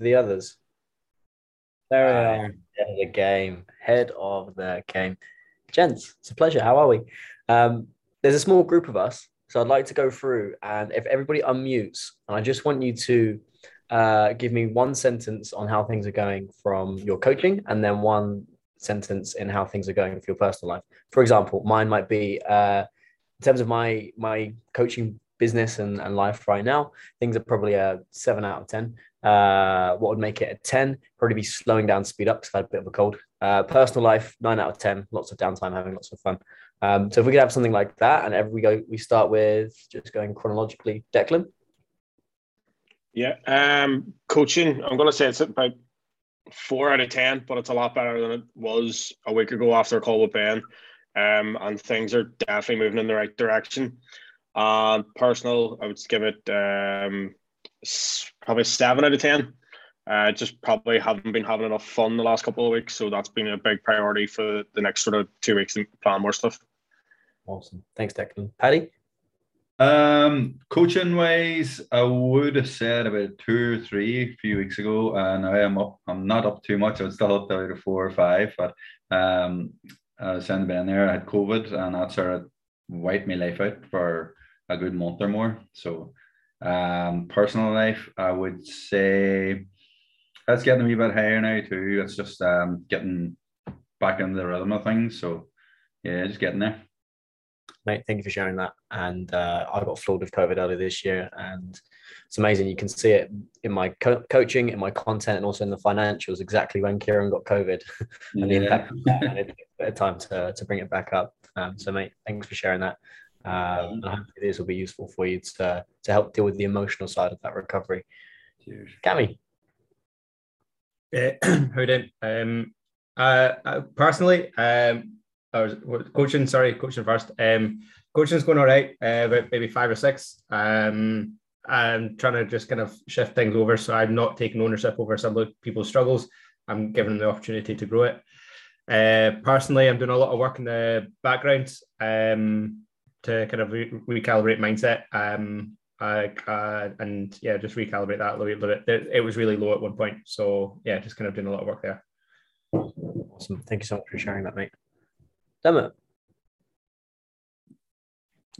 the others. There we are. Head of the game. Head of the game. Gents, it's a pleasure. How are we? Um, there's a small group of us, so I'd like to go through and if everybody unmutes, and I just want you to uh, give me one sentence on how things are going from your coaching, and then one sentence in how things are going for your personal life. For example, mine might be uh, in terms of my my coaching business and, and life right now, things are probably a seven out of ten. Uh, what would make it a 10? Probably be slowing down, speed up because I had a bit of a cold. Uh, personal life, nine out of 10, lots of downtime, having lots of fun. Um, so if we could have something like that, and every we go, we start with just going chronologically. Declan, Yeah. Um, coaching, I'm going to say it's about four out of 10, but it's a lot better than it was a week ago after a call with Ben. Um, and things are definitely moving in the right direction. Uh, personal, I would give it um, probably seven out of 10. Uh, just probably haven't been having enough fun the last couple of weeks. So that's been a big priority for the next sort of two weeks and plan more stuff. awesome. Thanks, Declan. Paddy, Um, coaching wise, I would have said about two or three a few weeks ago, and I'm up. I'm not up too much. I was still up to about a four or five, but um, I was saying to Ben there, I had COVID, and that sort of wiped my life out for a good month or more. So, um, personal life, I would say that's getting a wee bit higher now too. It's just um getting back into the rhythm of things. So, yeah, just getting there. mate, thank you for sharing that. And uh, I got floored with COVID earlier this year, and it's amazing. You can see it in my co- coaching, in my content, and also in the financials. Exactly when Kieran got COVID, and the impact and it a bit of time to, to bring it back up. Um, so, mate, thanks for sharing that. Um, and hopefully, this will be useful for you to, to help deal with the emotional side of that recovery. Cheers. Cami, Uh, how did um uh, uh personally um I was coaching sorry coaching first. Um coaching's going all right uh about maybe five or six. Um I'm trying to just kind of shift things over so I'm not taking ownership over some of people's struggles. I'm giving them the opportunity to grow it. Uh personally I'm doing a lot of work in the background. Um to kind of re- recalibrate mindset um uh, uh, and yeah, just recalibrate that a little bit. It, it was really low at one point, so yeah, just kind of doing a lot of work there. awesome. Thank you so much for sharing that, mate. Demma,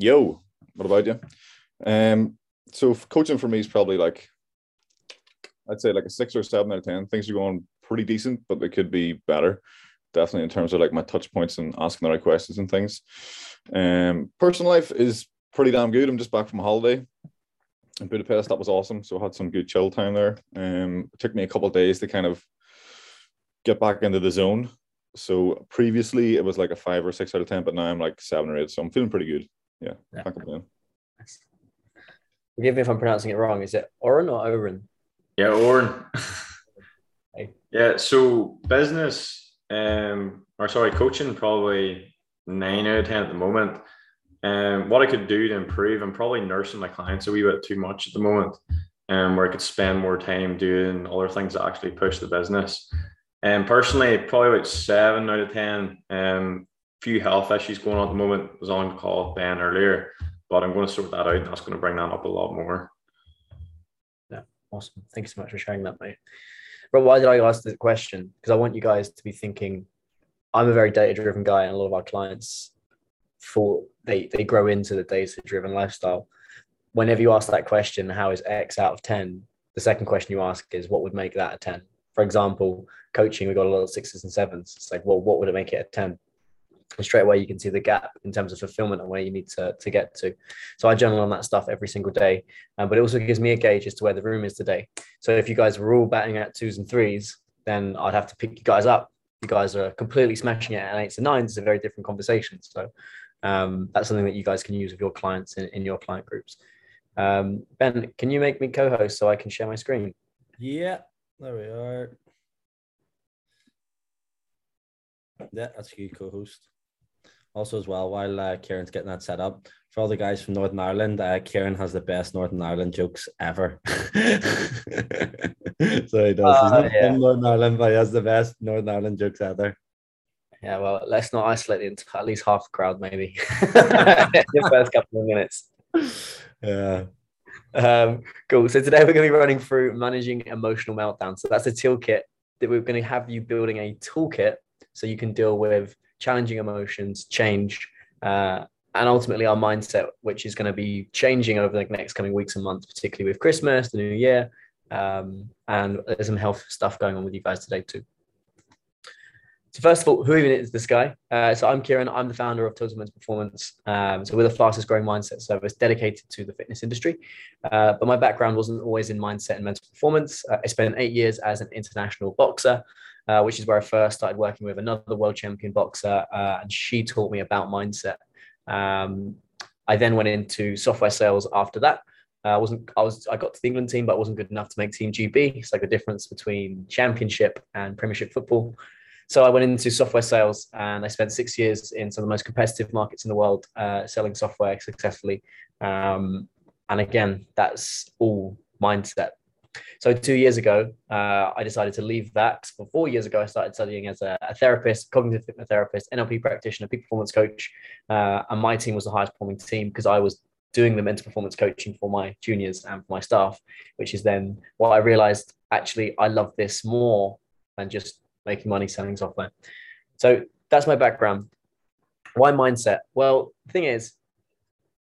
Yo, what about you? Um, so coaching for me is probably like, I'd say like a six or seven out of ten. Things are going pretty decent, but they could be better. Definitely in terms of like my touch points and asking the right questions and things. Um, personal life is pretty damn good. I'm just back from a holiday in Budapest. That was awesome. So I had some good chill time there. Um, it took me a couple of days to kind of get back into the zone. So previously it was like a five or six out of ten, but now I'm like seven or eight. So I'm feeling pretty good. Yeah, Yeah. can't complain. forgive me if I'm pronouncing it wrong. Is it Oren or Oren? Yeah, Oren. Hey. Yeah, so business, um, or sorry, coaching probably nine out of ten at the moment. Um, what I could do to improve, I'm probably nursing my clients a wee bit too much at the moment, um, where I could spend more time doing other things that actually push the business. And personally, probably about seven out of ten. Um, few health issues going on at the moment. I was on the call with Ben earlier, but I'm going to sort that out, and that's going to bring that up a lot more. Yeah, awesome. Thanks so much for sharing that, mate. But why did I ask the question? Because I want you guys to be thinking, I'm a very data driven guy, and a lot of our clients for they they grow into the data driven lifestyle. Whenever you ask that question, how is X out of 10? The second question you ask is what would make that a 10? For example, coaching, we got a lot of sixes and sevens. It's like, well, what would it make it a 10? And straight away you can see the gap in terms of fulfillment and where you need to, to get to. So I journal on that stuff every single day. Um, but it also gives me a gauge as to where the room is today. So if you guys were all batting at twos and threes, then I'd have to pick you guys up. You guys are completely smashing it at eights and nines. It's a very different conversation. So um, that's something that you guys can use with your clients in, in your client groups. Um, ben, can you make me co-host so I can share my screen? Yeah, there we are. Yeah, that's you co-host. Also, as well, while uh, Kieran's getting that set up, for all the guys from Northern Ireland, uh, Kieran has the best Northern Ireland jokes ever. so he does. He's Ah, not yeah. from Northern Ireland, but he has the best Northern Ireland jokes ever. Yeah, well, let's not isolate the at least half the crowd, maybe. the first couple of minutes. Yeah. um, cool. So today we're going to be running through managing emotional meltdown. So that's a toolkit that we're going to have you building a toolkit so you can deal with challenging emotions, change, uh, and ultimately our mindset, which is going to be changing over the next coming weeks and months, particularly with Christmas, the new year, um, and there's some health stuff going on with you guys today too. So first of all, who even is this guy? Uh, so I'm Kieran. I'm the founder of Total Men's Performance. Um, so we're the fastest growing mindset service dedicated to the fitness industry. Uh, but my background wasn't always in mindset and mental performance. Uh, I spent eight years as an international boxer, uh, which is where I first started working with another world champion boxer, uh, and she taught me about mindset. Um, I then went into software sales after that. I uh, wasn't I was I got to the England team, but I wasn't good enough to make Team GB. It's like the difference between Championship and Premiership football. So I went into software sales and I spent six years in some of the most competitive markets in the world, uh, selling software successfully. Um, and again, that's all mindset. So two years ago, uh, I decided to leave that. For four years ago, I started studying as a, a therapist, cognitive hypnotherapist, NLP practitioner, peak performance coach, uh, and my team was the highest performing team because I was doing the mental performance coaching for my juniors and for my staff, which is then what I realized actually I love this more than just making money selling software. So that's my background. Why mindset? Well, the thing is,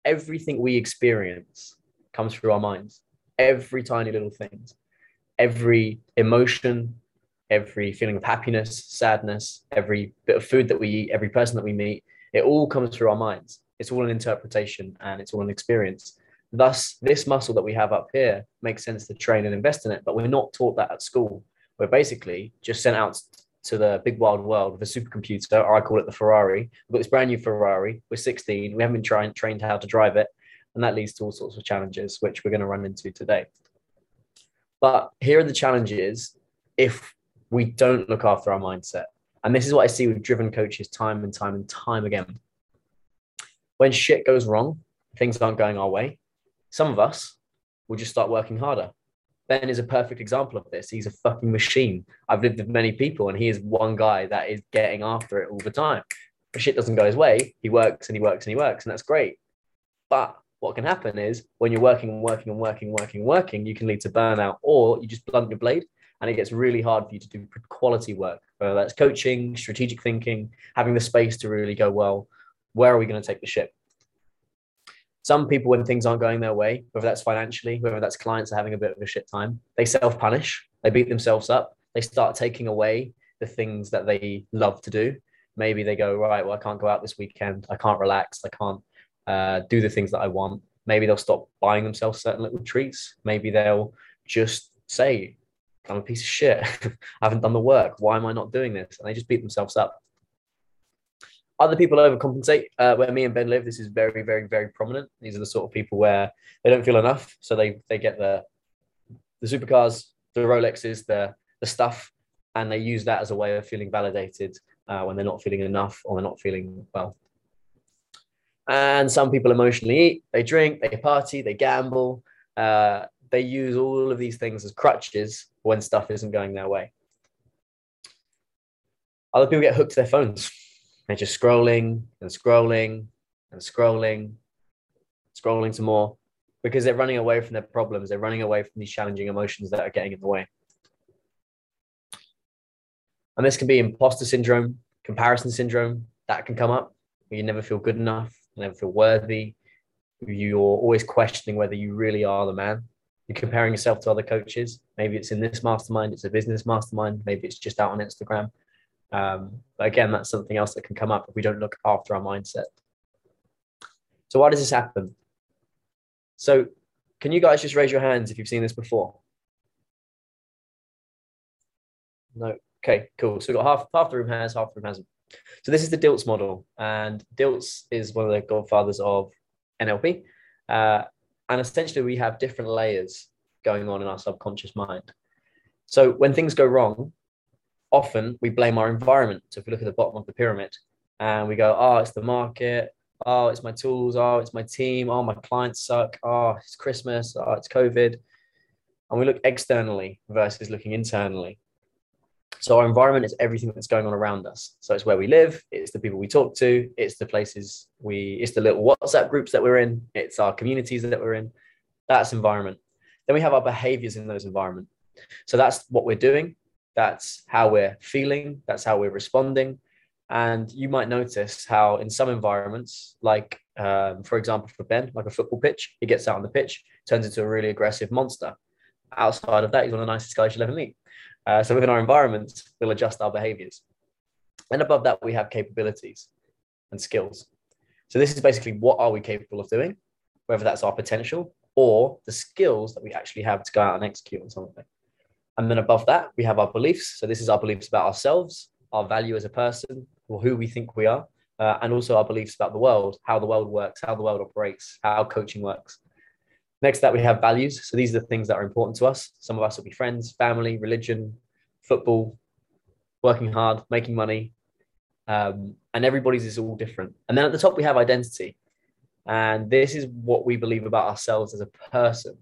everything we experience comes through our minds. Every tiny little things, every emotion, every feeling of happiness, sadness, every bit of food that we eat, every person that we meet, it all comes through our minds. It's all an interpretation and it's all an experience. Thus, this muscle that we have up here makes sense to train and invest in it, but we're not taught that at school. We're basically just sent out to the big wild world with a supercomputer, or I call it the Ferrari. We've got this brand new Ferrari. We're 16. We haven't been trying, trained how to drive it. And that leads to all sorts of challenges, which we're going to run into today. But here are the challenges if we don't look after our mindset. And this is what I see with driven coaches time and time and time again. When shit goes wrong, things aren't going our way, some of us will just start working harder. Ben is a perfect example of this. He's a fucking machine. I've lived with many people, and he is one guy that is getting after it all the time. If shit doesn't go his way, he works and he works and he works, and that's great. But what can happen is when you're working and working and working, working, working, you can lead to burnout, or you just blunt your blade, and it gets really hard for you to do quality work. Whether that's coaching, strategic thinking, having the space to really go well. Where are we going to take the ship? some people when things aren't going their way whether that's financially whether that's clients are having a bit of a shit time they self-punish they beat themselves up they start taking away the things that they love to do maybe they go right well i can't go out this weekend i can't relax i can't uh, do the things that i want. Maybe they'll stop buying themselves certain little treats. Maybe they'll just say i'm a piece of shit. I haven't done the work. Why am i not doing this? And they just beat themselves up. Other people overcompensate. Uh, where me and Ben live, this is very, very, very prominent. These are the sort of people where they don't feel enough, so they they get the the supercars, the Rolexes, the the stuff, and they use that as a way of feeling validated uh, when they're not feeling enough or they're not feeling well. And some people emotionally eat, they drink, they party, they gamble. Uh, they use all of these things as crutches when stuff isn't going their way. Other people get hooked to their phones they're just scrolling and scrolling and scrolling, scrolling some more because they're running away from their problems. They're running away from these challenging emotions that are getting in the way. And this can be imposter syndrome, comparison syndrome that can come up where you never feel good enough, never feel worthy. You're always questioning whether you really are the man. You're comparing yourself to other coaches. Maybe it's in this mastermind, it's a business mastermind, maybe it's just out on Instagram. Um, but again, that's something else that can come up if we don't look after our mindset. So why does this happen? So can you guys just raise your hands if you've seen this before? No. Okay, cool. So we've got half, half the room has, half the room hasn't. So this is the Dilts model. And Dilts is one of the godfathers of NLP. Uh, and essentially we have different layers going on in our subconscious mind. So when things go wrong, often we blame our environment. So if we look at the bottom of the pyramid and we go, oh, it's the market, oh, it's my tools, oh, it's my team, oh, my clients suck, oh, it's Christmas, oh, it's COVID. And we look externally versus looking internally. So our environment is everything that's going on around us. So it's where we live, it's the people we talk to, it's the places we, it's the little WhatsApp groups that we're in, it's our communities that we're in. That's environment. Then we have our behaviors in those environment. So that's what we're doing. That's how we're feeling. That's how we're responding. And you might notice how in some environments, like um, for example, for Ben, like a football pitch, he gets out on the pitch, turns into a really aggressive monster. Outside of that, he's one of the nicest guys you'll ever meet. Uh, so within our environments, we'll adjust our behaviors. And above that, we have capabilities and skills. So this is basically what are we capable of doing, whether that's our potential or the skills that we actually have to go out and execute on something. And then above that, we have our beliefs. So this is our beliefs about ourselves, our value as a person, or who we think we are, uh, and also our beliefs about the world, how the world works, how the world operates, how coaching works. Next that, we have values. So these are the things that are important to us. Some of us will be friends, family, religion, football, working hard, making money. Um, and everybody's is all different. And then at the top, we have identity. And this is what we believe about ourselves as a person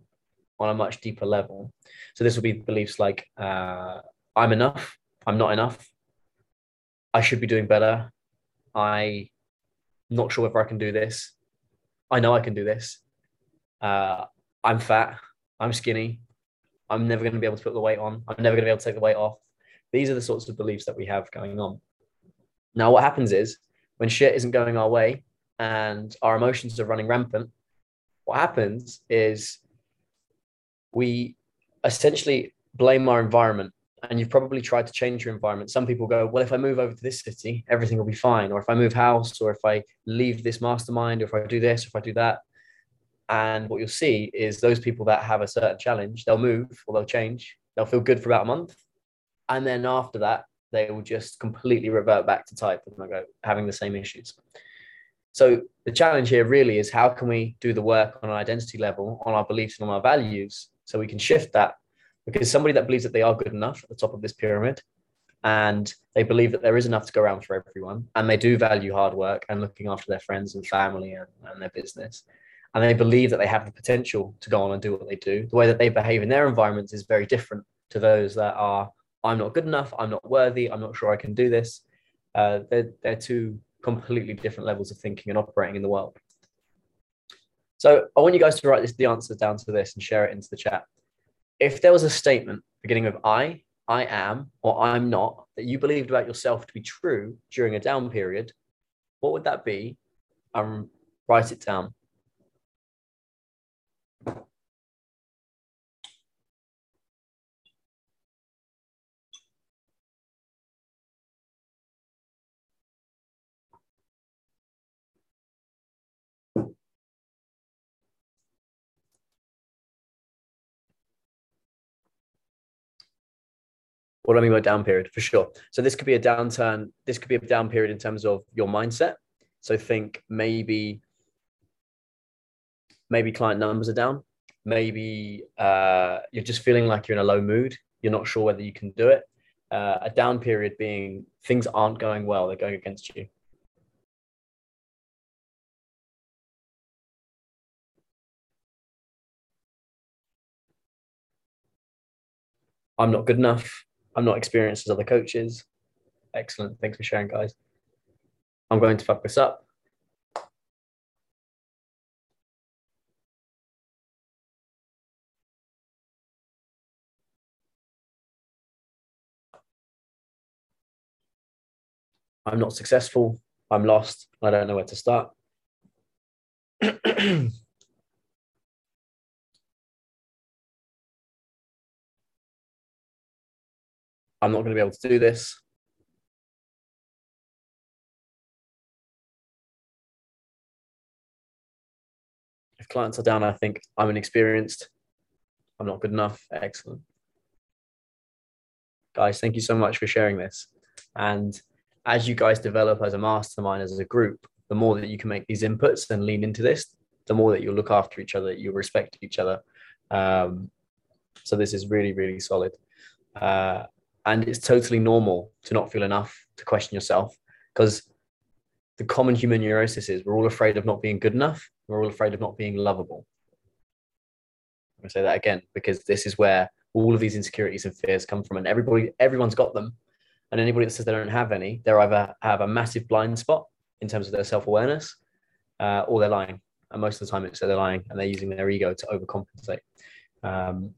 on a much deeper level. So this will be beliefs like uh, I'm enough, I'm not enough, I should be doing better, I'm not sure whether I can do this, I know I can do this, uh, I'm fat, I'm skinny, I'm never going to be able to put the weight on, I'm never going to be able to take the weight off. These are the sorts of beliefs that we have going on. Now, what happens is when shit isn't going our way and our emotions are running rampant, what happens is we essentially blame our environment and you've probably tried to change your environment. Some people go, well, if I move over to this city, everything will be fine. Or if I move house, or if I leave this mastermind, or if I do this, or if I do that. And what you'll see is those people that have a certain challenge, they'll move or they'll change. They'll feel good for about a month. And then after that, they will just completely revert back to type and go having the same issues. So the challenge here really is how can we do the work on an identity level, on our beliefs and on our values so we can shift that because somebody that believes that they are good enough at the top of this pyramid and they believe that there is enough to go around for everyone and they do value hard work and looking after their friends and family and, and their business and they believe that they have the potential to go on and do what they do the way that they behave in their environments is very different to those that are i'm not good enough i'm not worthy i'm not sure i can do this uh, they're, they're two completely different levels of thinking and operating in the world so I want you guys to write this, the answers down to this and share it into the chat. If there was a statement beginning with I, I am, or I'm not, that you believed about yourself to be true during a down period, what would that be? Um, write it down. What do I mean by down period? For sure. So this could be a downturn. This could be a down period in terms of your mindset. So think maybe maybe client numbers are down. Maybe uh, you're just feeling like you're in a low mood. You're not sure whether you can do it. Uh, a down period being things aren't going well. They're going against you. I'm not good enough. I'm not experienced as other coaches. Excellent. Thanks for sharing, guys. I'm going to fuck this up. I'm not successful. I'm lost. I don't know where to start. I'm not going to be able to do this. If clients are down, I think I'm inexperienced. I'm not good enough. Excellent. Guys, thank you so much for sharing this. And as you guys develop as a mastermind, as a group, the more that you can make these inputs and lean into this, the more that you'll look after each other, you'll respect each other. Um, so this is really, really solid. Uh, and it's totally normal to not feel enough to question yourself because the common human neurosis is we're all afraid of not being good enough we're all afraid of not being lovable. I'm going to say that again because this is where all of these insecurities and fears come from and everybody everyone's got them. And anybody that says they don't have any they're either have a massive blind spot in terms of their self-awareness uh, or they're lying. And most of the time it's that they're lying and they're using their ego to overcompensate. Um,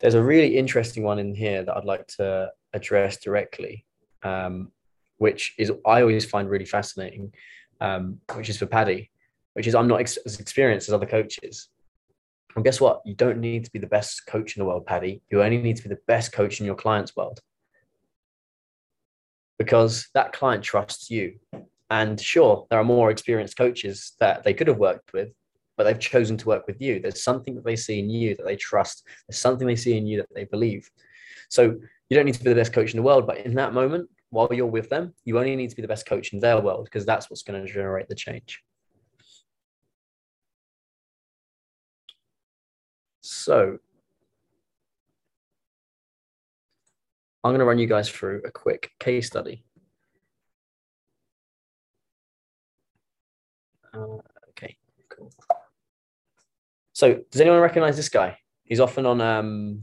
there's a really interesting one in here that I'd like to address directly, um, which is I always find really fascinating, um, which is for Paddy, which is I'm not ex- as experienced as other coaches. And guess what? You don't need to be the best coach in the world, Paddy. You only need to be the best coach in your client's world. Because that client trusts you. And sure, there are more experienced coaches that they could have worked with, but they've chosen to work with you. There's something that they see in you that they trust. There's something they see in you that they believe. So you don't need to be the best coach in the world, but in that moment, while you're with them, you only need to be the best coach in their world because that's what's going to generate the change. So I'm going to run you guys through a quick case study. Uh. So does anyone recognize this guy? He's often on um,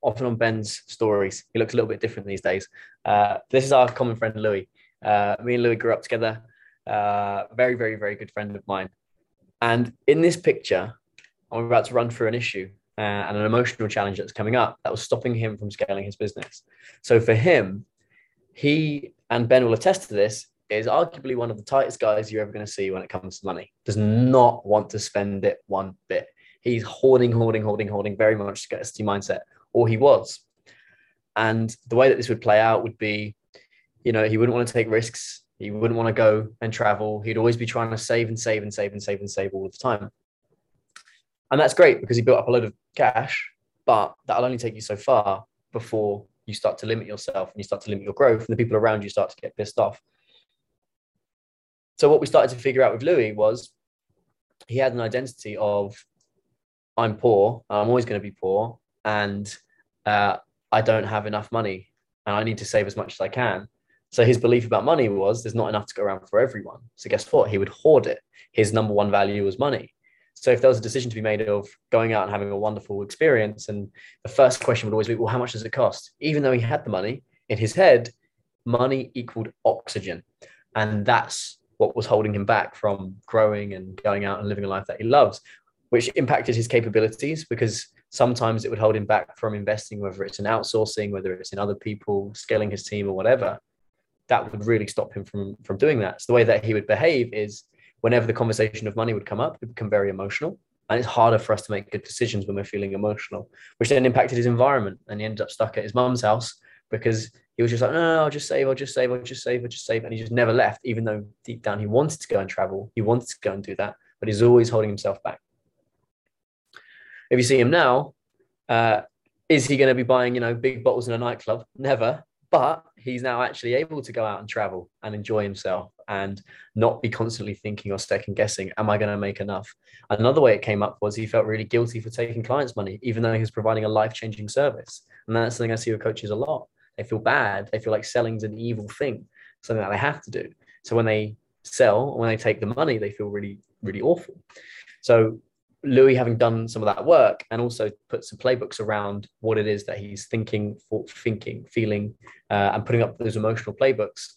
often on Ben's stories. He looks a little bit different these days. Uh, this is our common friend Louis. Uh, me and Louis grew up together. Uh, very, very, very good friend of mine. And in this picture, I'm about to run through an issue uh, and an emotional challenge that's coming up that was stopping him from scaling his business. So for him, he and Ben will attest to this. Is arguably one of the tightest guys you're ever going to see when it comes to money. Does not want to spend it one bit. He's hoarding, hoarding, hoarding, hoarding, very much scarcity mindset, or he was. And the way that this would play out would be, you know, he wouldn't want to take risks. He wouldn't want to go and travel. He'd always be trying to save and save and save and save and save all the time. And that's great because he built up a load of cash, but that'll only take you so far before you start to limit yourself and you start to limit your growth and the people around you start to get pissed off. So what we started to figure out with Louis was he had an identity of I'm poor, I'm always going to be poor, and uh, I don't have enough money, and I need to save as much as I can. So his belief about money was there's not enough to go around for everyone. So guess what? He would hoard it. His number one value was money. So if there was a decision to be made of going out and having a wonderful experience, and the first question would always be, well, how much does it cost? Even though he had the money in his head, money equaled oxygen. And that's what was holding him back from growing and going out and living a life that he loves, which impacted his capabilities because sometimes it would hold him back from investing, whether it's in outsourcing, whether it's in other people, scaling his team or whatever. That would really stop him from, from doing that. So the way that he would behave is whenever the conversation of money would come up, it would become very emotional. And it's harder for us to make good decisions when we're feeling emotional, which then impacted his environment. And he ended up stuck at his mum's house because he was just like, no, no, I'll just save, I'll just save, I'll just save, I'll just save. And he just never left, even though deep down he wanted to go and travel. He wanted to go and do that, but he's always holding himself back. If you see him now, uh, is he going to be buying, you know, big bottles in a nightclub? Never. But he's now actually able to go out and travel and enjoy himself and not be constantly thinking or second guessing, am I going to make enough? Another way it came up was he felt really guilty for taking clients' money, even though he was providing a life changing service. And that's something I see with coaches a lot. They feel bad. They feel like selling's an evil thing, something that they have to do. So when they sell, when they take the money, they feel really, really awful. So Louis having done some of that work and also put some playbooks around what it is that he's thinking, for, thinking, feeling, uh, and putting up those emotional playbooks,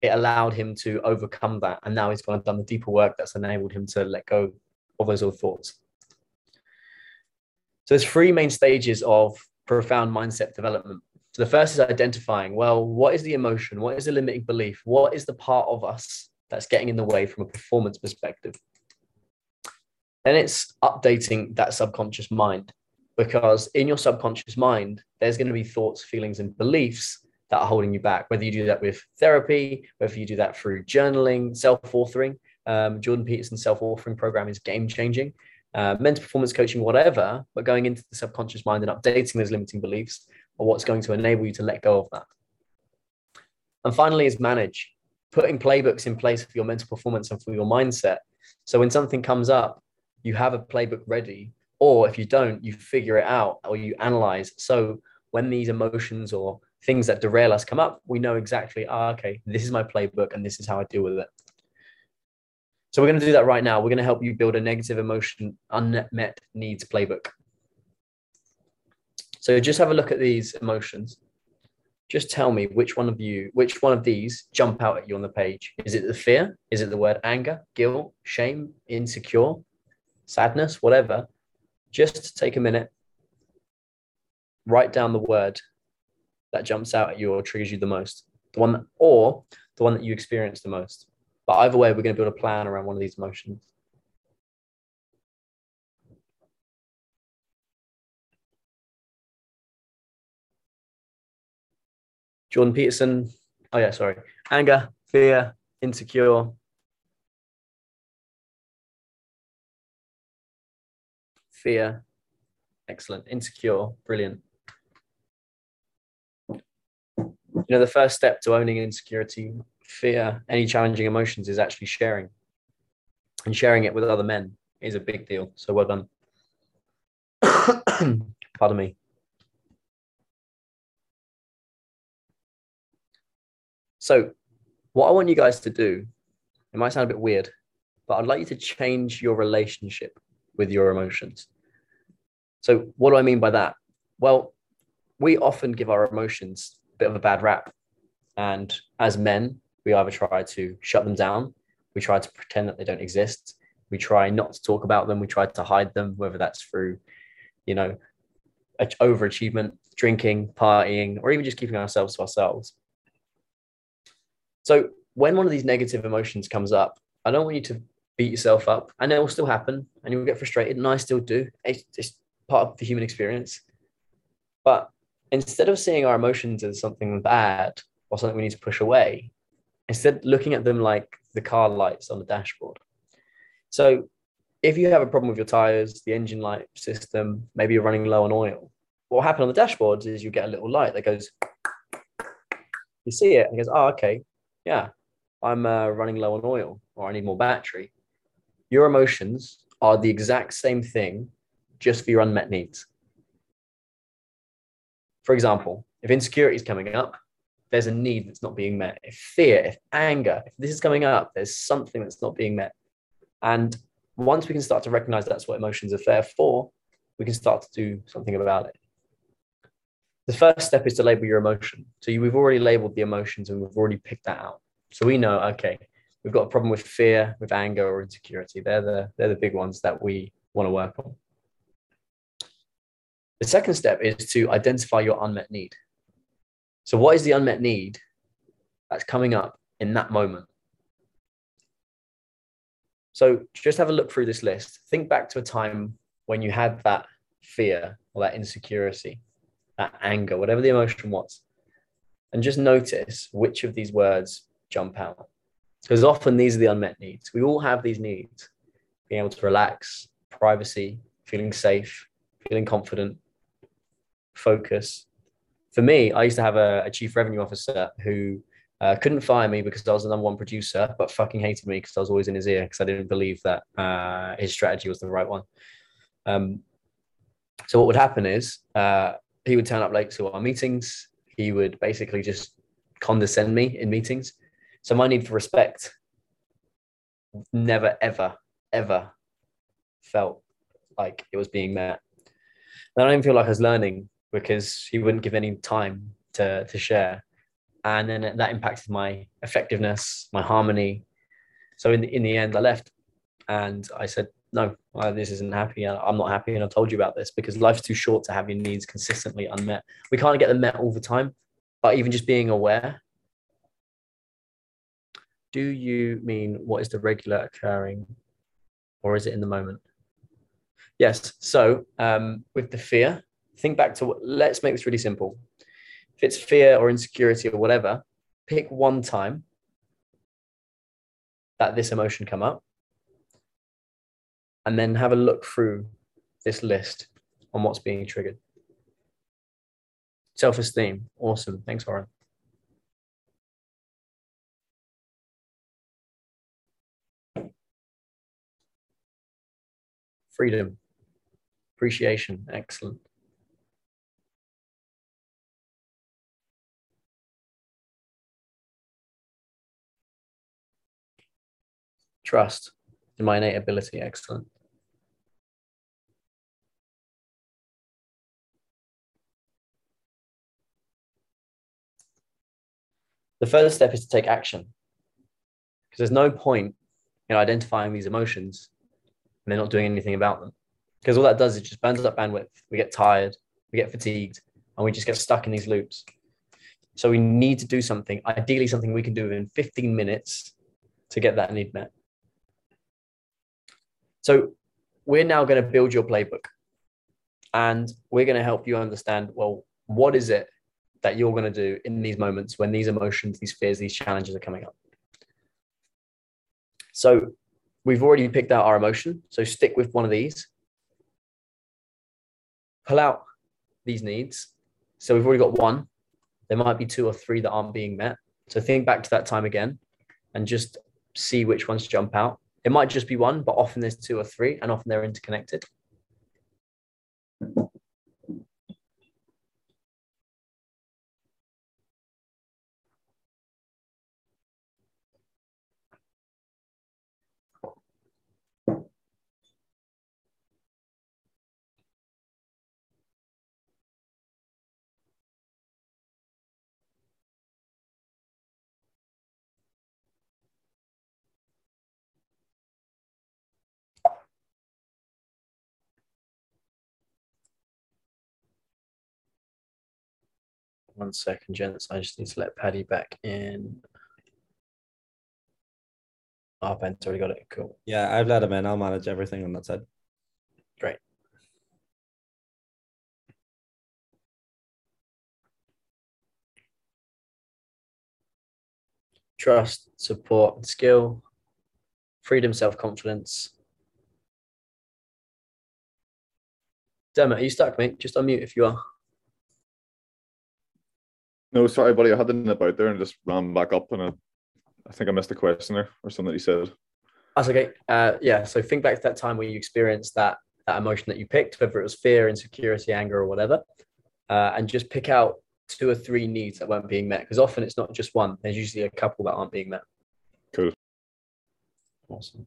it allowed him to overcome that. And now he's gone and done the deeper work that's enabled him to let go of those old thoughts. So there's three main stages of profound mindset development. The first is identifying, well, what is the emotion? What is the limiting belief? What is the part of us that's getting in the way from a performance perspective? then it's updating that subconscious mind because in your subconscious mind there's going to be thoughts feelings and beliefs that are holding you back whether you do that with therapy whether you do that through journaling self-authoring um, jordan peterson's self-authoring program is game changing uh, mental performance coaching whatever but going into the subconscious mind and updating those limiting beliefs or what's going to enable you to let go of that. And finally is manage putting playbooks in place for your mental performance and for your mindset. So when something comes up you have a playbook ready or if you don't you figure it out or you analyze. So when these emotions or things that derail us come up we know exactly ah, okay this is my playbook and this is how i deal with it. So we're going to do that right now. We're going to help you build a negative emotion unmet needs playbook so just have a look at these emotions just tell me which one of you, which one of these jump out at you on the page. Is it the fear? Is it the word anger, guilt, shame, insecure, sadness, whatever? Just take a minute, write down the word that jumps out at you or triggers you the most. The one that, or the one that you experience the most. But either way, we're going to build a plan around one of these emotions. Jordan Peterson. Oh yeah, sorry. Anger, fear, insecure. Fear. Excellent. Insecure. Brilliant. You know, the first step to owning insecurity, fear, any challenging emotions is actually sharing. And sharing it with other men is a big deal. So well done. Pardon me. So, what I want you guys to do, it might sound a bit weird, but I'd like you to change your relationship with your emotions. So, what do I mean by that? Well, we often give our emotions a bit of a bad rap. And as men, we either try to shut them down, we try to pretend that they don't exist, we try not to talk about them, we try to hide them, whether that's through, you know, overachievement, drinking, partying, or even just keeping ourselves to ourselves. So when one of these negative emotions comes up, I don't want you to beat yourself up, and it will still happen, and you'll get frustrated, and I still do. It's, it's part of the human experience. But instead of seeing our emotions as something bad or something we need to push away, instead looking at them like the car lights on the dashboard. So if you have a problem with your tires, the engine light system, maybe you're running low on oil, what will happen on the dashboards is you get a little light that goes, you see it and goes, oh, okay, yeah, I'm uh, running low on oil or I need more battery. Your emotions are the exact same thing, just for your unmet needs. For example, if insecurity is coming up, there's a need that's not being met. If fear, if anger, if this is coming up, there's something that's not being met. And once we can start to recognize that's what emotions are there for, we can start to do something about it. The first step is to label your emotion. So you, we've already labeled the emotions and we've already picked that out. So we know, okay, we've got a problem with fear, with anger, or insecurity. They're the they're the big ones that we want to work on. The second step is to identify your unmet need. So, what is the unmet need that's coming up in that moment? So, just have a look through this list. Think back to a time when you had that fear or that insecurity that anger, whatever the emotion was. And just notice which of these words jump out. Because often these are the unmet needs. We all have these needs being able to relax, privacy, feeling safe, feeling confident, focus. For me, I used to have a, a chief revenue officer who uh, couldn't fire me because I was the number one producer, but fucking hated me because I was always in his ear because I didn't believe that uh, his strategy was the right one. Um, so what would happen is uh, he would turn up late to our meetings. He would basically just condescend me in meetings. So my need for respect never, ever, ever felt like it was being met. And I don't even feel like I was learning because he wouldn't give any time to, to share. And then that impacted my effectiveness, my harmony. So in the, in the end, I left and I said, no, this isn't happy. I'm not happy. And I told you about this because life's too short to have your needs consistently unmet. We can't get them met all the time, but even just being aware. Do you mean what is the regular occurring or is it in the moment? Yes. So um, with the fear, think back to what, let's make this really simple. If it's fear or insecurity or whatever, pick one time that this emotion come up and then have a look through this list on what's being triggered. Self esteem. Awesome. Thanks, Warren. Freedom. Appreciation. Excellent. Trust in my innate ability. Excellent. The first step is to take action because there's no point in identifying these emotions and they're not doing anything about them. Because all that does is just burns up bandwidth. We get tired, we get fatigued, and we just get stuck in these loops. So we need to do something, ideally, something we can do in 15 minutes to get that need met. So we're now going to build your playbook and we're going to help you understand well, what is it that you're going to do in these moments when these emotions, these fears, these challenges are coming up? So we've already picked out our emotion. So stick with one of these. Pull out these needs. So we've already got one. There might be two or three that aren't being met. So think back to that time again and just see which ones jump out. It might just be one, but often there's two or three, and often they're interconnected. One second, gents. I just need to let Paddy back in. Oh, Ben's already got it. Cool. Yeah, I've let him in. I'll manage everything on that side. Great. Trust, support, and skill, freedom, self confidence. Dermot, are you stuck, mate? Just unmute if you are. No, sorry, buddy. I had to nip out there and just ran back up, and I, I think I missed a question there or something that he said. That's okay. Uh, yeah. So think back to that time where you experienced that that emotion that you picked, whether it was fear, insecurity, anger, or whatever, uh, and just pick out two or three needs that weren't being met. Because often it's not just one. There's usually a couple that aren't being met. Cool. Awesome.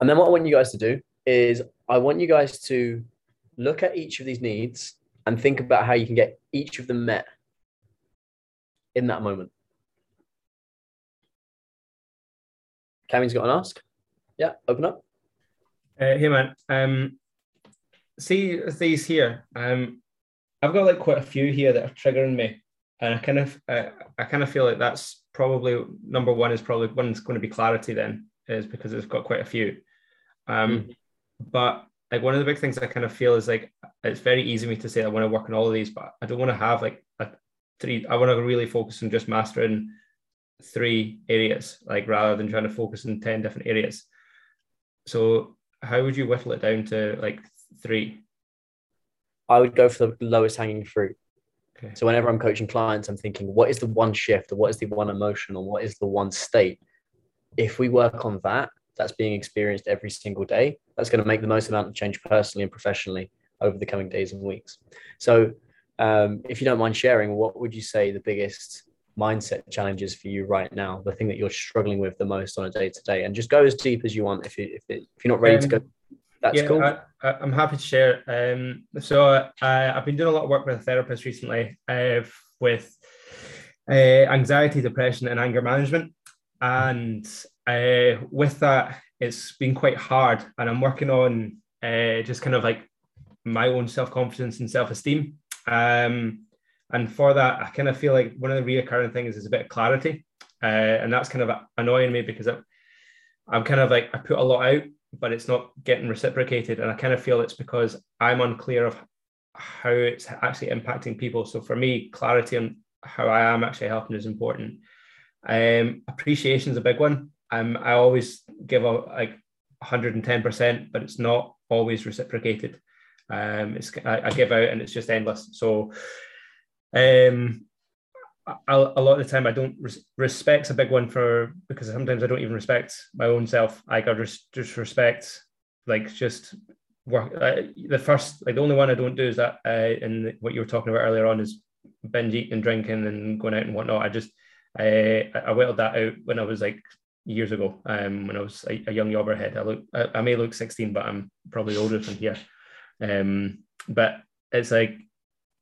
And then what I want you guys to do is I want you guys to look at each of these needs and think about how you can get each of them met in that moment. Cammy's got an ask. Yeah, open up. Uh, hey man, um, see these here. Um, I've got like quite a few here that are triggering me, and I kind of, uh, I kind of feel like that's probably number one is probably one's going to be clarity. Then is because it's got quite a few. Um, mm. But like one of the big things I kind of feel is like it's very easy for me to say I want to work on all of these, but I don't want to have like a three. I want to really focus on just mastering three areas, like rather than trying to focus on ten different areas. So how would you whittle it down to like three? I would go for the lowest hanging fruit. Okay. So whenever I'm coaching clients, I'm thinking, what is the one shift, or what is the one emotion, or what is the one state? If we work on that, that's being experienced every single day, that's going to make the most amount of change personally and professionally over the coming days and weeks. So, um, if you don't mind sharing, what would you say the biggest mindset challenges for you right now? The thing that you're struggling with the most on a day to day, and just go as deep as you want. If you if, it, if you're not ready um, to go, that's yeah, cool. I, am happy to share. Um, so uh, I've been doing a lot of work with a therapist recently uh, with uh, anxiety, depression, and anger management, and uh, with that, it's been quite hard, and I'm working on uh, just kind of like my own self confidence and self esteem. Um, and for that, I kind of feel like one of the reoccurring things is a bit of clarity, uh, and that's kind of annoying me because I'm, I'm kind of like I put a lot out, but it's not getting reciprocated, and I kind of feel it's because I'm unclear of how it's actually impacting people. So for me, clarity on how I am actually helping is important. Um, appreciation is a big one. Um, I always give a like 110%, but it's not always reciprocated. Um, it's I, I give out and it's just endless. So, um, I, a lot of the time I don't res- respect's a big one for because sometimes I don't even respect my own self. I res- just respect like just work. Uh, the first like the only one I don't do is that uh, and what you were talking about earlier on is binge eating and drinking and going out and whatnot. I just uh, I whittled that out when I was like years ago um, when I was a, a young yobberhead. I look, I, I, may look 16, but I'm probably older than here. Um, but it's like,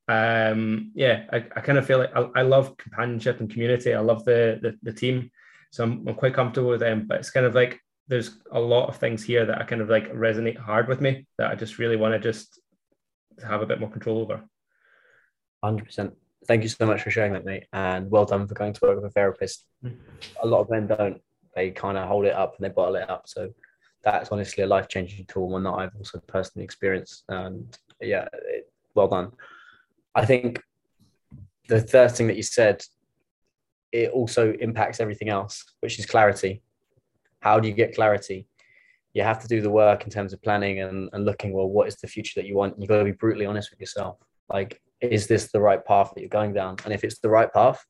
um, yeah, I, I kind of feel like I, I love companionship and community. I love the the, the team, so I'm, I'm quite comfortable with them. But it's kind of like there's a lot of things here that I kind of like resonate hard with me that I just really want to just have a bit more control over. 100%. Thank you so much for sharing that, mate. And well done for going to work with a therapist. A lot of men don't. They kind of hold it up and they bottle it up. So that's honestly a life changing tool, one that I've also personally experienced. And yeah, it, well done. I think the third thing that you said, it also impacts everything else, which is clarity. How do you get clarity? You have to do the work in terms of planning and, and looking, well, what is the future that you want? You've got to be brutally honest with yourself. Like, is this the right path that you're going down? And if it's the right path,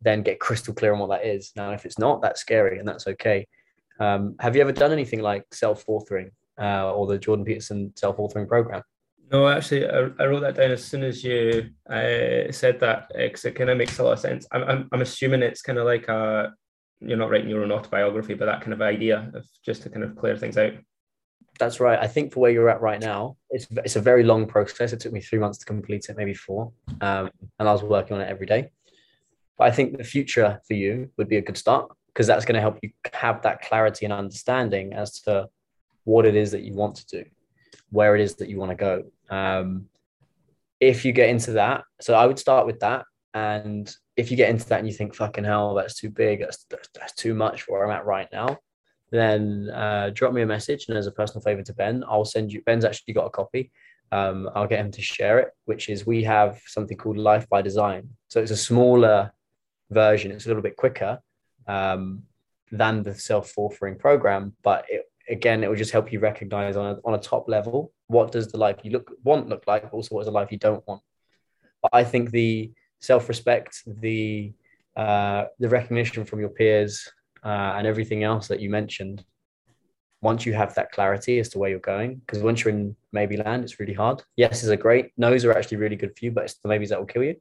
then get crystal clear on what that is. Now, if it's not, that's scary and that's okay. Um, have you ever done anything like self authoring uh, or the Jordan Peterson self authoring program? No, actually, I, I, wrote that down as soon as you uh, said that because it kind of makes a lot of sense. I'm, I'm, I'm assuming it's kind of like a you're not writing your own autobiography, but that kind of idea of just to kind of clear things out. That's right. I think for where you're at right now, it's it's a very long process. It took me three months to complete it, maybe four, um, and I was working on it every day. But I think the future for you would be a good start because that's going to help you have that clarity and understanding as to what it is that you want to do, where it is that you want to go. Um, if you get into that, so I would start with that. And if you get into that and you think, fucking hell, that's too big, that's, that's, that's too much for where I'm at right now, then uh, drop me a message. And as a personal favor to Ben, I'll send you, Ben's actually got a copy. Um, I'll get him to share it, which is we have something called Life by Design. So it's a smaller version, it's a little bit quicker um, than the self authoring program, but it, again, it will just help you recognize on a, on a top level what does the life you look want look like, also what is the life you don't want. But I think the self respect, the uh, the recognition from your peers, uh, and everything else that you mentioned. Once you have that clarity as to where you're going, because once you're in maybe land, it's really hard. Yeses are great. No's are actually really good for you, but it's the maybes that will kill you.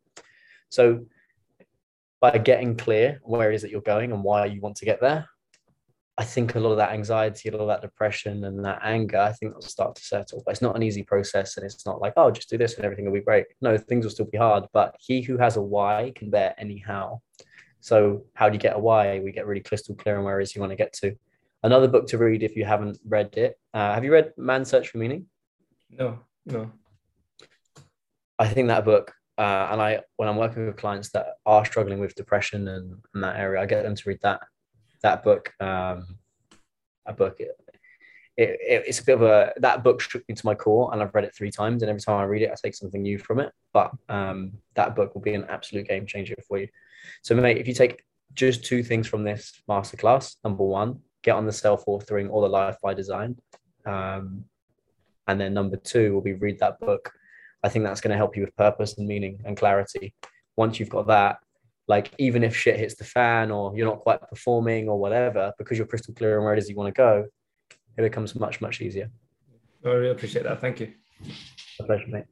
So by getting clear where it is that you're going and why you want to get there, I think a lot of that anxiety, a lot of that depression and that anger, I think will start to settle. But it's not an easy process and it's not like, oh, just do this and everything will be great. No, things will still be hard. But he who has a why can bear any how. So how do you get a why? We get really crystal clear on where it is you want to get to. Another book to read if you haven't read it. Uh, have you read Man's Search for Meaning? No, no. I think that book uh, and I, when I'm working with clients that are struggling with depression and, that area, I get them to read that that book. Um, a book. It, it, it's a bit of a that book shook me to my core, and I've read it three times. And every time I read it, I take something new from it. But um, that book will be an absolute game changer for you. So, mate, if you take just two things from this masterclass, number one, get on the self authoring or the life by design. Um, and then number two will be read that book I think that's going to help you with purpose and meaning and clarity. Once you've got that, like even if shit hits the fan or you're not quite performing or whatever, because you're crystal clear on where it is you want to go, it becomes much, much easier. I really appreciate that. Thank you. A pleasure, mate.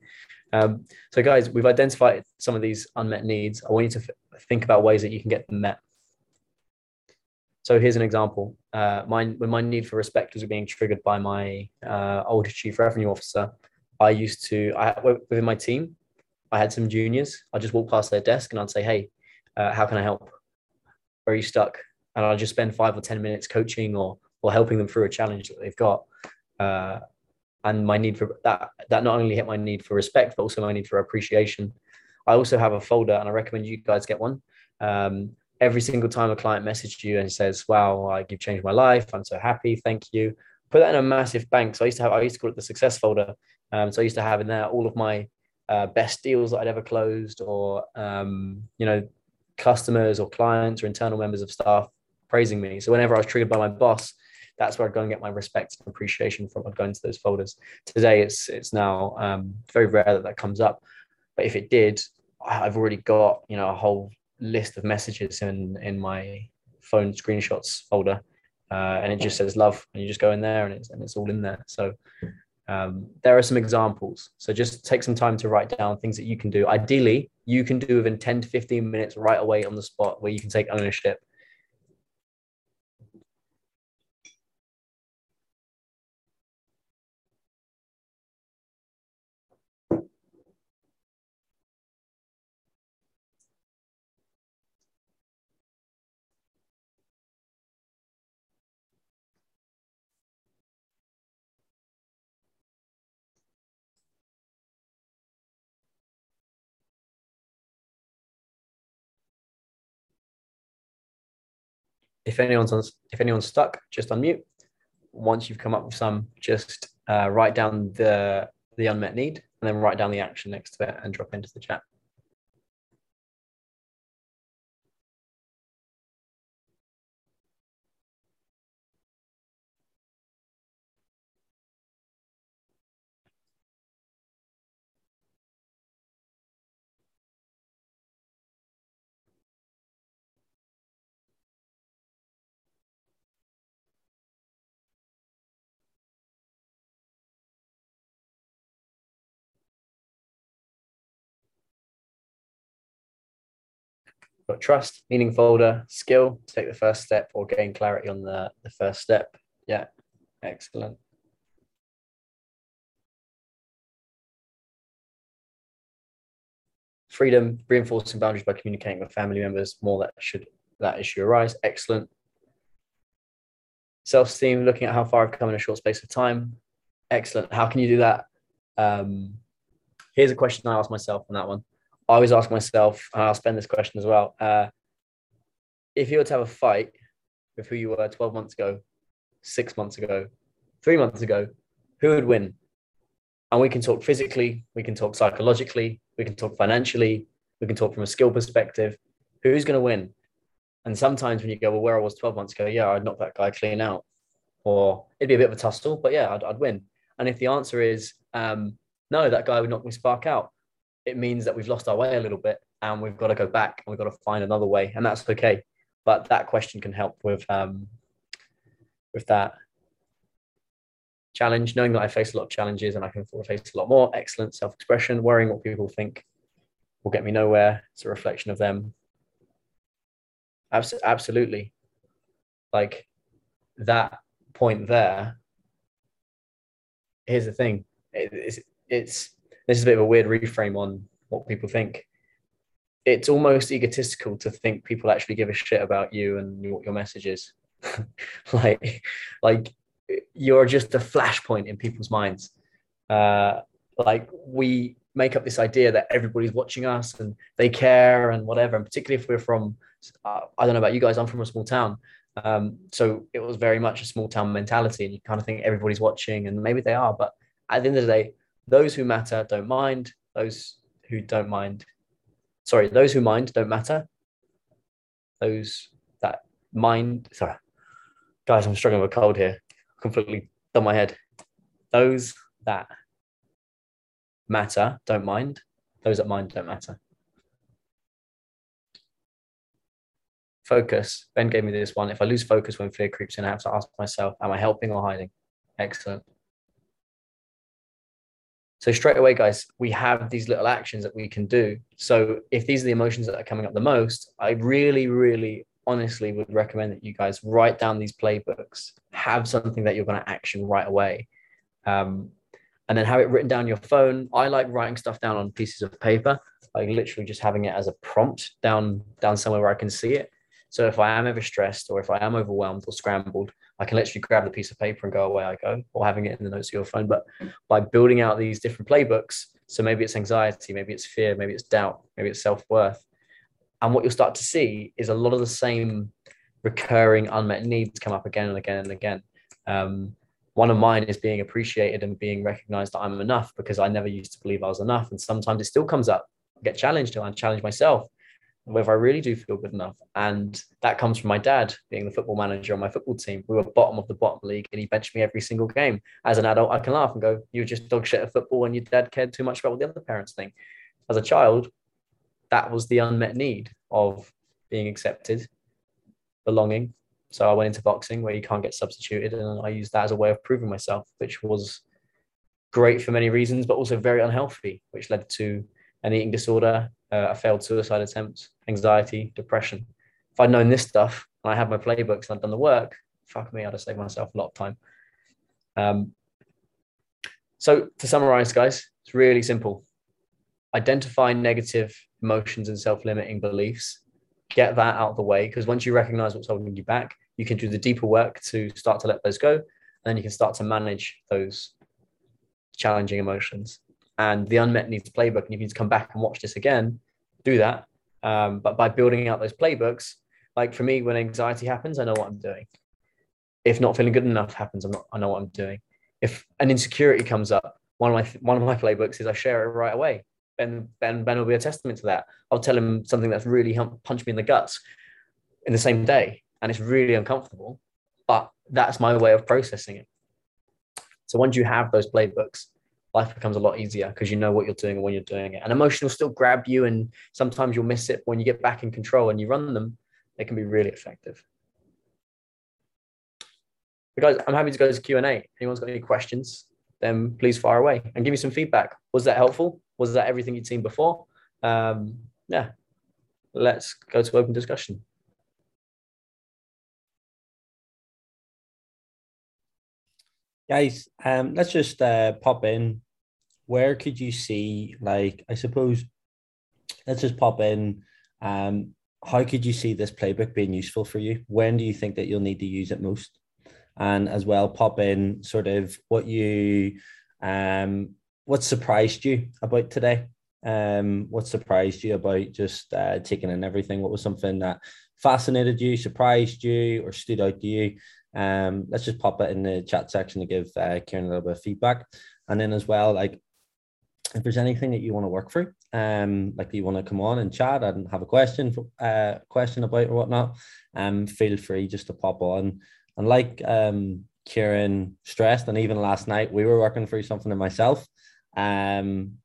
Um, so, guys, we've identified some of these unmet needs. I want you to f- think about ways that you can get them met. So, here's an example. Uh, my, when my need for respect was being triggered by my uh, older chief revenue officer, I used to, I within my team, I had some juniors. I just walk past their desk and I'd say, "Hey, uh, how can I help? Where are you stuck?" And I'll just spend five or ten minutes coaching or or helping them through a challenge that they've got. Uh, and my need for that that not only hit my need for respect, but also my need for appreciation. I also have a folder, and I recommend you guys get one. Um, every single time a client messages you and says, "Wow, like you've changed my life. I'm so happy. Thank you." Put that in a massive bank. So I used to have, I used to call it the success folder um, so I used to have in there all of my uh, best deals that I'd ever closed, or um, you know, customers or clients or internal members of staff praising me. So whenever I was triggered by my boss, that's where I'd go and get my respect and appreciation from. I'd go into those folders. Today, it's it's now um, very rare that that comes up, but if it did, I've already got you know a whole list of messages in in my phone screenshots folder, uh, and it just says love, and you just go in there, and it's and it's all in there. So um, there are some examples. So just take some time to write down things that you can do. Ideally, you can do within 10 to 15 minutes right away on the spot where you can take ownership. If anyone's on, if anyone's stuck, just unmute. Once you've come up with some, just uh, write down the the unmet need and then write down the action next to it and drop into the chat. Got trust, meaning folder, skill, take the first step or gain clarity on the, the first step. Yeah, excellent. Freedom, reinforcing boundaries by communicating with family members more that should that issue arise. Excellent. Self-esteem, looking at how far I've come in a short space of time. Excellent. How can you do that? Um, here's a question I asked myself on that one. I always ask myself, and I'll spend this question as well. Uh, if you were to have a fight with who you were 12 months ago, six months ago, three months ago, who would win? And we can talk physically, we can talk psychologically, we can talk financially, we can talk from a skill perspective. Who's going to win? And sometimes when you go, well, where I was 12 months ago, yeah, I'd knock that guy clean out. Or it'd be a bit of a tussle, but yeah, I'd, I'd win. And if the answer is um, no, that guy would knock me spark out, it means that we've lost our way a little bit and we've got to go back and we've got to find another way and that's okay. But that question can help with um, with that challenge. Knowing that i face a lot of challenges and i can face a lot more excellent self-expression worrying what people think will get me nowhere it's a reflection of them. Abs- absolutely. Like that point there here's the thing it, it's, it's this is a bit of a weird reframe on what people think. It's almost egotistical to think people actually give a shit about you and what your message is. like, like you're just a flashpoint in people's minds. Uh, like we make up this idea that everybody's watching us and they care and whatever. And particularly if we're from, uh, I don't know about you guys, I'm from a small town. Um, so it was very much a small town mentality, and you kind of think everybody's watching, and maybe they are, but at the end of the day, those who matter don't mind. Those who don't mind, sorry, those who mind don't matter. Those that mind, sorry, guys, I'm struggling with a cold here. Completely done my head. Those that matter don't mind. Those that mind don't matter. Focus. Ben gave me this one. If I lose focus when fear creeps in, I have to ask myself, am I helping or hiding? Excellent. So straight away, guys, we have these little actions that we can do. So if these are the emotions that are coming up the most, I really, really honestly would recommend that you guys write down these playbooks, have something that you're going to action right away. Um, and then have it written down your phone. I like writing stuff down on pieces of paper, like literally just having it as a prompt down down somewhere where I can see it. So if I am ever stressed or if I am overwhelmed or scrambled, I can literally grab the piece of paper and go away I go, or having it in the notes of your phone. But by building out these different playbooks, so maybe it's anxiety, maybe it's fear, maybe it's doubt, maybe it's self worth. And what you'll start to see is a lot of the same recurring unmet needs come up again and again and again. Um, one of mine is being appreciated and being recognized that I'm enough because I never used to believe I was enough. And sometimes it still comes up, I get challenged and I challenge myself whether I really do feel good enough. And that comes from my dad being the football manager on my football team. We were bottom of the bottom league and he benched me every single game. As an adult, I can laugh and go, You were just dog shit at football and your dad cared too much about what the other parents think. As a child, that was the unmet need of being accepted, belonging. So I went into boxing where you can't get substituted. And I used that as a way of proving myself, which was great for many reasons, but also very unhealthy, which led to an eating disorder, uh, a failed suicide attempt, anxiety, depression. If I'd known this stuff and I had my playbooks and I'd done the work, fuck me, I'd have saved myself a lot of time. Um, so to summarize, guys, it's really simple. Identify negative emotions and self-limiting beliefs. Get that out of the way because once you recognize what's holding you back, you can do the deeper work to start to let those go. And then you can start to manage those challenging emotions and the unmet needs playbook. And if you need to come back and watch this again, do that. Um, but by building out those playbooks, Like for me, when anxiety happens, I know what I'm doing. If not feeling good enough happens, I'm not, I know what I'm doing. If an insecurity comes up, one of my one of my playbooks is I share it right away. Ben Ben Ben will be a testament to that. I'll tell him something that's really punched me in the guts in the same day, and it's really uncomfortable. But that's my way of processing it. So once you have those playbooks, life becomes a lot easier because you know what you're doing and when you're doing it. And emotion will still grab you, and sometimes you'll miss it. When you get back in control and you run them, they can be really effective. But guys, I'm happy to go to Q and A. Anyone's got any questions? Then please fire away and give me some feedback. Was that helpful? Was that everything you'd seen before? Um, yeah, let's go to open discussion. Guys, um, let's just uh, pop in. Where could you see, like, I suppose, let's just pop in. Um, how could you see this playbook being useful for you? When do you think that you'll need to use it most? And as well, pop in sort of what you, um, what surprised you about today? Um, what surprised you about just uh, taking in everything? What was something that fascinated you, surprised you, or stood out to you? Um, let's just pop it in the chat section to give uh, Kieran a little bit of feedback. And then as well, like if there's anything that you want to work through, um, like you want to come on and chat and have a question, uh, question about or whatnot, um, feel free just to pop on. And like um, Kieran stressed, and even last night we were working through something in myself. Um,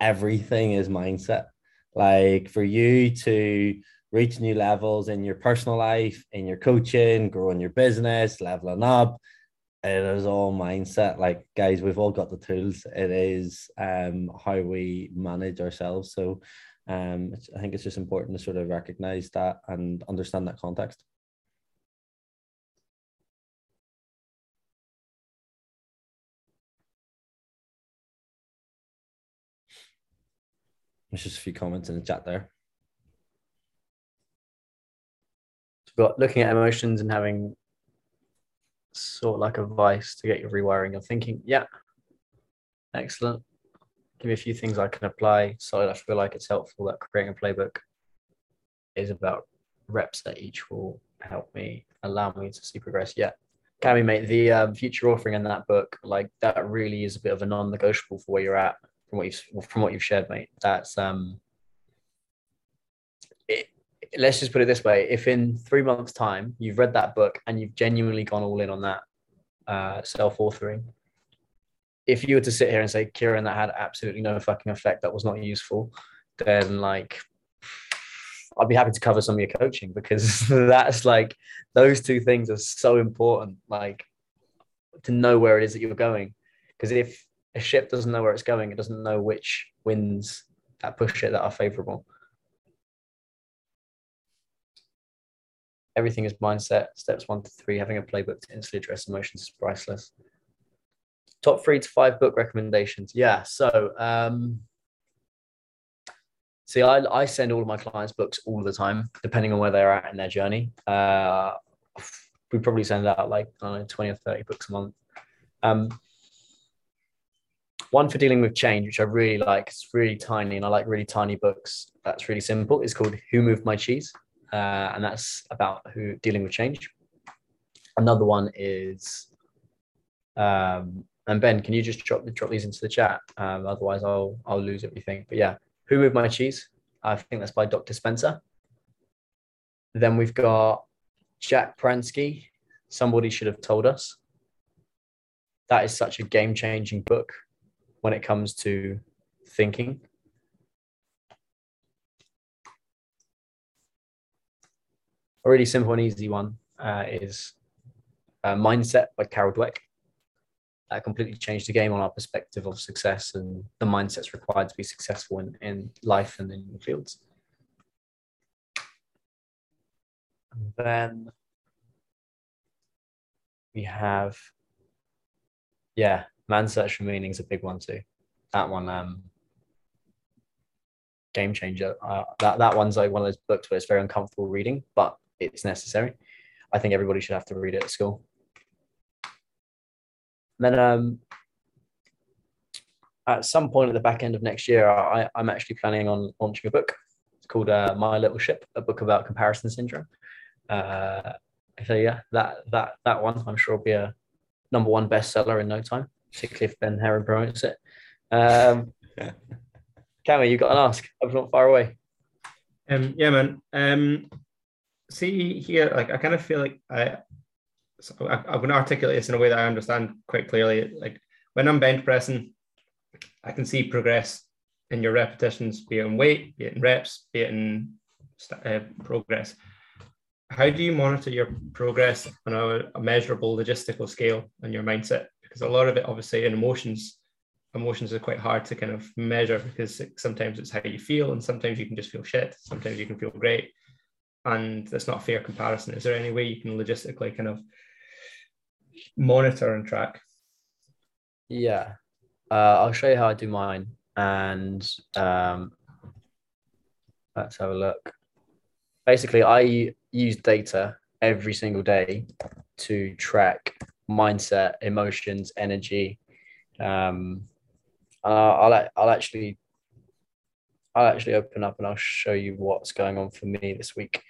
everything is mindset. Like for you to reach new levels in your personal life, in your coaching, growing your business, leveling up. It is all mindset. Like guys, we've all got the tools. It is um, how we manage ourselves. So um, I think it's just important to sort of recognize that and understand that context. There's just a few comments in the chat there. got looking at emotions and having sort of like a vice to get your rewiring of thinking. Yeah. Excellent. Give me a few things I can apply. So I feel like it's helpful that creating a playbook is about reps that each will help me allow me to see progress. Yeah. Can we make the um, future authoring in that book like that really is a bit of a non-negotiable for where you're at from what you've from what you've shared, mate. That's um let's just put it this way. If in three months time you've read that book and you've genuinely gone all in on that uh, self-authoring if you were to sit here and say kieran that had absolutely no fucking effect that was not useful then like i'd be happy to cover some of your coaching because that's like those two things are so important like to know where it is that you're going. Because if a ship doesn't know where it's going it doesn't know which winds that push it that are favorable everything is mindset. Steps one to three, having a playbook to instantly address emotions is priceless. Top three to five book recommendations. Yeah. So, um, see, I, I send all of my clients books all the time, depending on where they're at in their journey. Uh, we probably send out like know, 20 or 30 books a month. Um, one for dealing with change, which I really like. It's really tiny, and I like really tiny books. That's really simple. It's called Who Moved My Cheese? Uh, and that's about who dealing with change. Another one is, um, and Ben, can you just drop drop these into the chat? Um, otherwise, I'll I'll lose everything. But yeah, who moved my cheese? I think that's by Dr. Spencer. Then we've got Jack Pransky. Somebody should have told us. That is such a game changing book when it comes to thinking a really simple and easy one uh, is uh, Mindset by Carol Dweck. That completely changed the game on our perspective of success and the mindsets required to be successful in, in life and in the fields. And then we have, yeah, Man Search for Meaning is a big one too. That one, um, game changer. Uh, that that one's like one of those books where it's very uncomfortable reading, but it's necessary. I think everybody should have to read it at school. And then um, at some point at the back end of next year, I, I'm actually planning on launching a book. It's called uh, My Little Ship, a book about comparison syndrome. Uh, so yeah, that that that one I'm sure will be a number one bestseller in no time, particularly if Ben Heron promotes it. Um, Cammy, you got an ask. I'm not far away. Um, yeah, man. Um, see here, like I kind of feel like I, so I, I'm going to articulate this in a way that I understand quite clearly. Like when I'm bench pressing, I can see progress in your repetitions, be it in weight, be it in reps, be it in uh, progress. How do you monitor your progress on a, a measurable logistical scale and your mindset? Because a lot of it, obviously, in emotions, emotions are quite hard to kind of measure because sometimes it's how you feel, and sometimes you can just feel shit. Sometimes you can feel great, and that's not a fair comparison. Is there any way you can logistically kind of monitor and track? Yeah, uh, I'll show you how I do mine, and um, let's have a look. Basically, I use data every single day to track mindset, emotions, energy. Um, I'll, I'll actually I'll actually open up and I'll show you what's going on for me this week.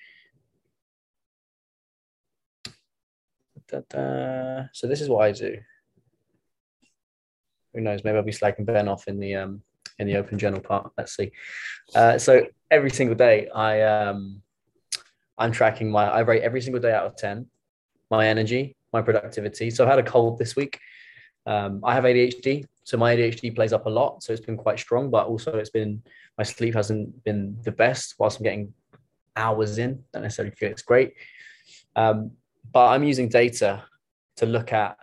Da, da. So this is what I do. Who knows? Maybe I'll be slacking Ben off in the um, in the open journal part. Let's see. Uh, so every single day, I um, I'm tracking my. I rate every single day out of ten my energy, my productivity. So I had a cold this week. Um, I have ADHD, so my ADHD plays up a lot. So it's been quite strong, but also it's been my sleep hasn't been the best whilst I'm getting hours in. Don't necessarily feel it's great. Um, but I'm using data to look at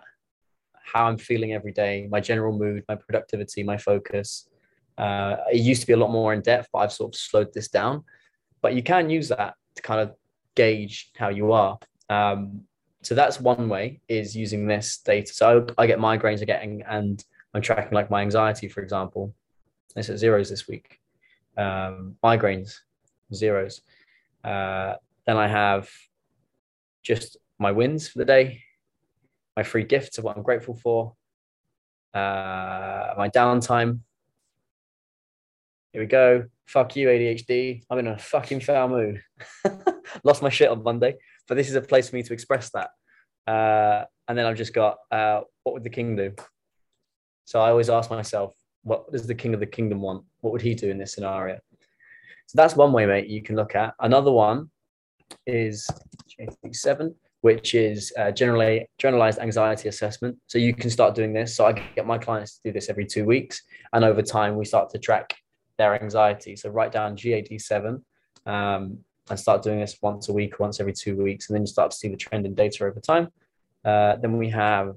how I'm feeling every day, my general mood, my productivity, my focus. Uh, it used to be a lot more in depth, but I've sort of slowed this down. But you can use that to kind of gauge how you are. Um, so that's one way is using this data. So I, I get migraines getting, and I'm tracking like my anxiety, for example. It's at zeros this week. Um, migraines, zeros. Uh, then I have just my wins for the day, my free gifts of what I'm grateful for, uh, my downtime. Here we go. Fuck you, ADHD. I'm in a fucking foul mood. Lost my shit on Monday, but this is a place for me to express that. Uh, and then I've just got uh, what would the king do? So I always ask myself, what does the king of the kingdom want? What would he do in this scenario? So that's one way, mate, you can look at. Another one is seven, which is uh, generally generalized anxiety assessment. So you can start doing this. So I get my clients to do this every two weeks, and over time we start to track their anxiety. So write down GAD7 um, and start doing this once a week, once every two weeks, and then you start to see the trend in data over time. Uh, then we have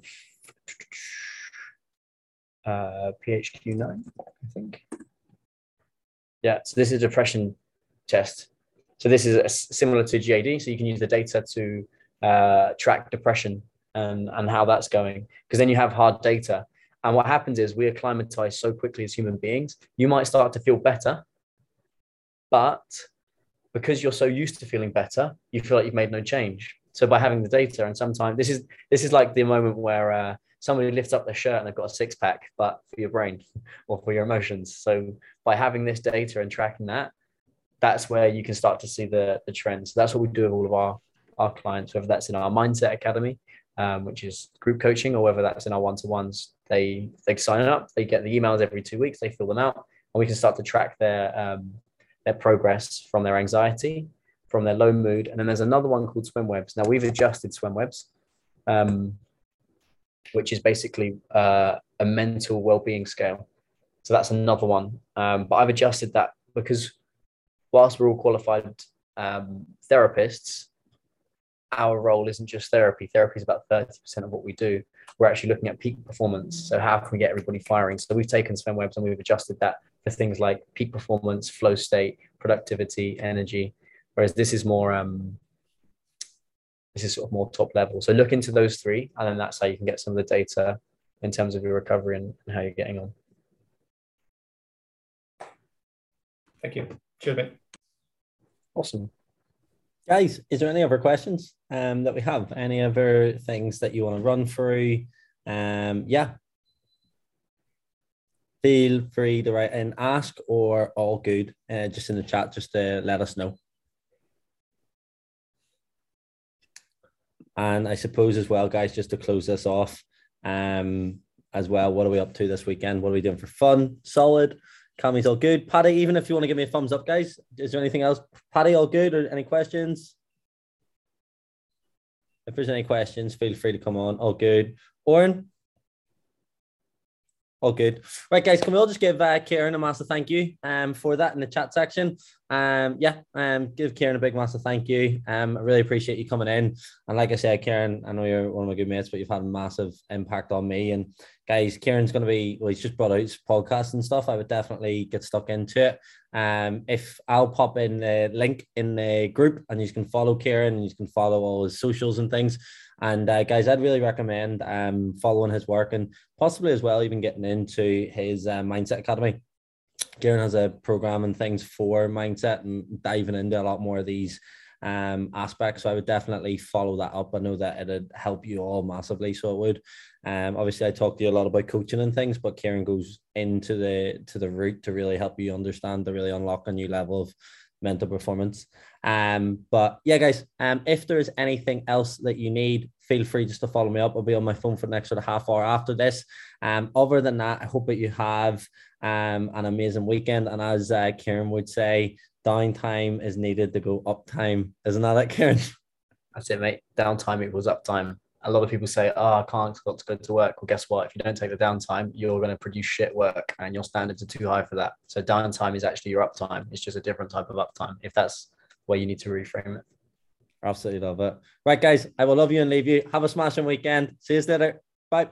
uh, PHQ9, I think. Yeah, so this is a depression test. So this is a, similar to GAD. So you can use the data to uh, track depression and, and how that's going, because then you have hard data. And what happens is we acclimatize so quickly as human beings, you might start to feel better, but because you're so used to feeling better, you feel like you've made no change. So by having the data, and sometimes this is this is like the moment where uh, somebody lifts up their shirt and they've got a six pack, but for your brain or for your emotions. So by having this data and tracking that, that's where you can start to see the the trends. So that's what we do with all of our our clients, whether that's in our mindset academy, um, which is group coaching, or whether that's in our one to ones. They they sign up, they get the emails every two weeks, they fill them out, and we can start to track their um, their progress from their anxiety, from their low mood, and then there's another one called SWEMWBS. Now we've adjusted SWEMWBS. Um, which is basically uh, a mental well-being scale. So that's another one. Um, but I've adjusted that because whilst we're all qualified um, therapists, our role isn't just therapy. Therapy is about 30% of what we do. We're actually looking at peak performance. So how can we get everybody firing? So we've taken SWEMWBS and we've adjusted that for things like peak performance, flow state, productivity, energy. Whereas this is more um, this is sort of more top level. So look into those three, and then that's how you can get some of the data in terms of your recovery and, and how you're getting on. Thank you. Cheers, mate. Awesome. Guys, is there any other questions um, that we have? Any other things that you want to run through? Um, yeah. Feel free to write and ask or all good, uh, just in the chat, just to let us know. And I suppose as well, guys, just to close this off, um, as well, what are we up to this weekend? What are we doing for fun? Solid. Cammy's all good. Paddy, even if you want to give me a thumbs up, guys, is there anything else? Paddy, all good? Or any questions? If there's any questions, feel free to come on. All good. Oren, all good. Right, guys, can we all just give uh, Kieran a massive thank you um, for that in the chat section? Um, yeah, um, give Kieran a big massive thank you. Um, I really appreciate you coming in. And like I said, Kieran, I know you're one of my good mates, but you've had a massive impact on me. And guys, Kieran's going to be, well, he's just brought out his podcast and stuff. I would definitely get stuck into it. Um, if I'll pop in the link in the group and you can follow Kieran and you can follow all his socials and things. And uh, guys, I'd really recommend um, following his work and possibly as well even getting into his uh, Mindset Academy. Kieran has a program and things for mindset and diving into a lot more of these um, aspects. So I would definitely follow that up. I know that it'd help you all massively. So it would. Um, obviously, I talked to you a lot about coaching and things, but Kieran goes into the to the root to really help you understand to really unlock a new level of mental performance. Um, but yeah, guys, um, if there's anything else that you need, feel free just to follow me up. I'll be on my phone for the next sort of half hour after this. Um, other than that, I hope that you have um an amazing weekend. And as uh, Kieran would say, downtime is needed to go uptime. Isn't that it, Kieran? That's it, mate. Downtime equals uptime. A lot of people say, "Oh, I can't got to go to work." Well, guess what? If you don't take the downtime, you're going to produce shit work, and your standards are too high for that. So downtime is actually your uptime. It's just a different type of uptime. If that's where you need to reframe it. Absolutely love it. Right, guys, I will love you and leave you. Have a smashing weekend. See you later. Bye.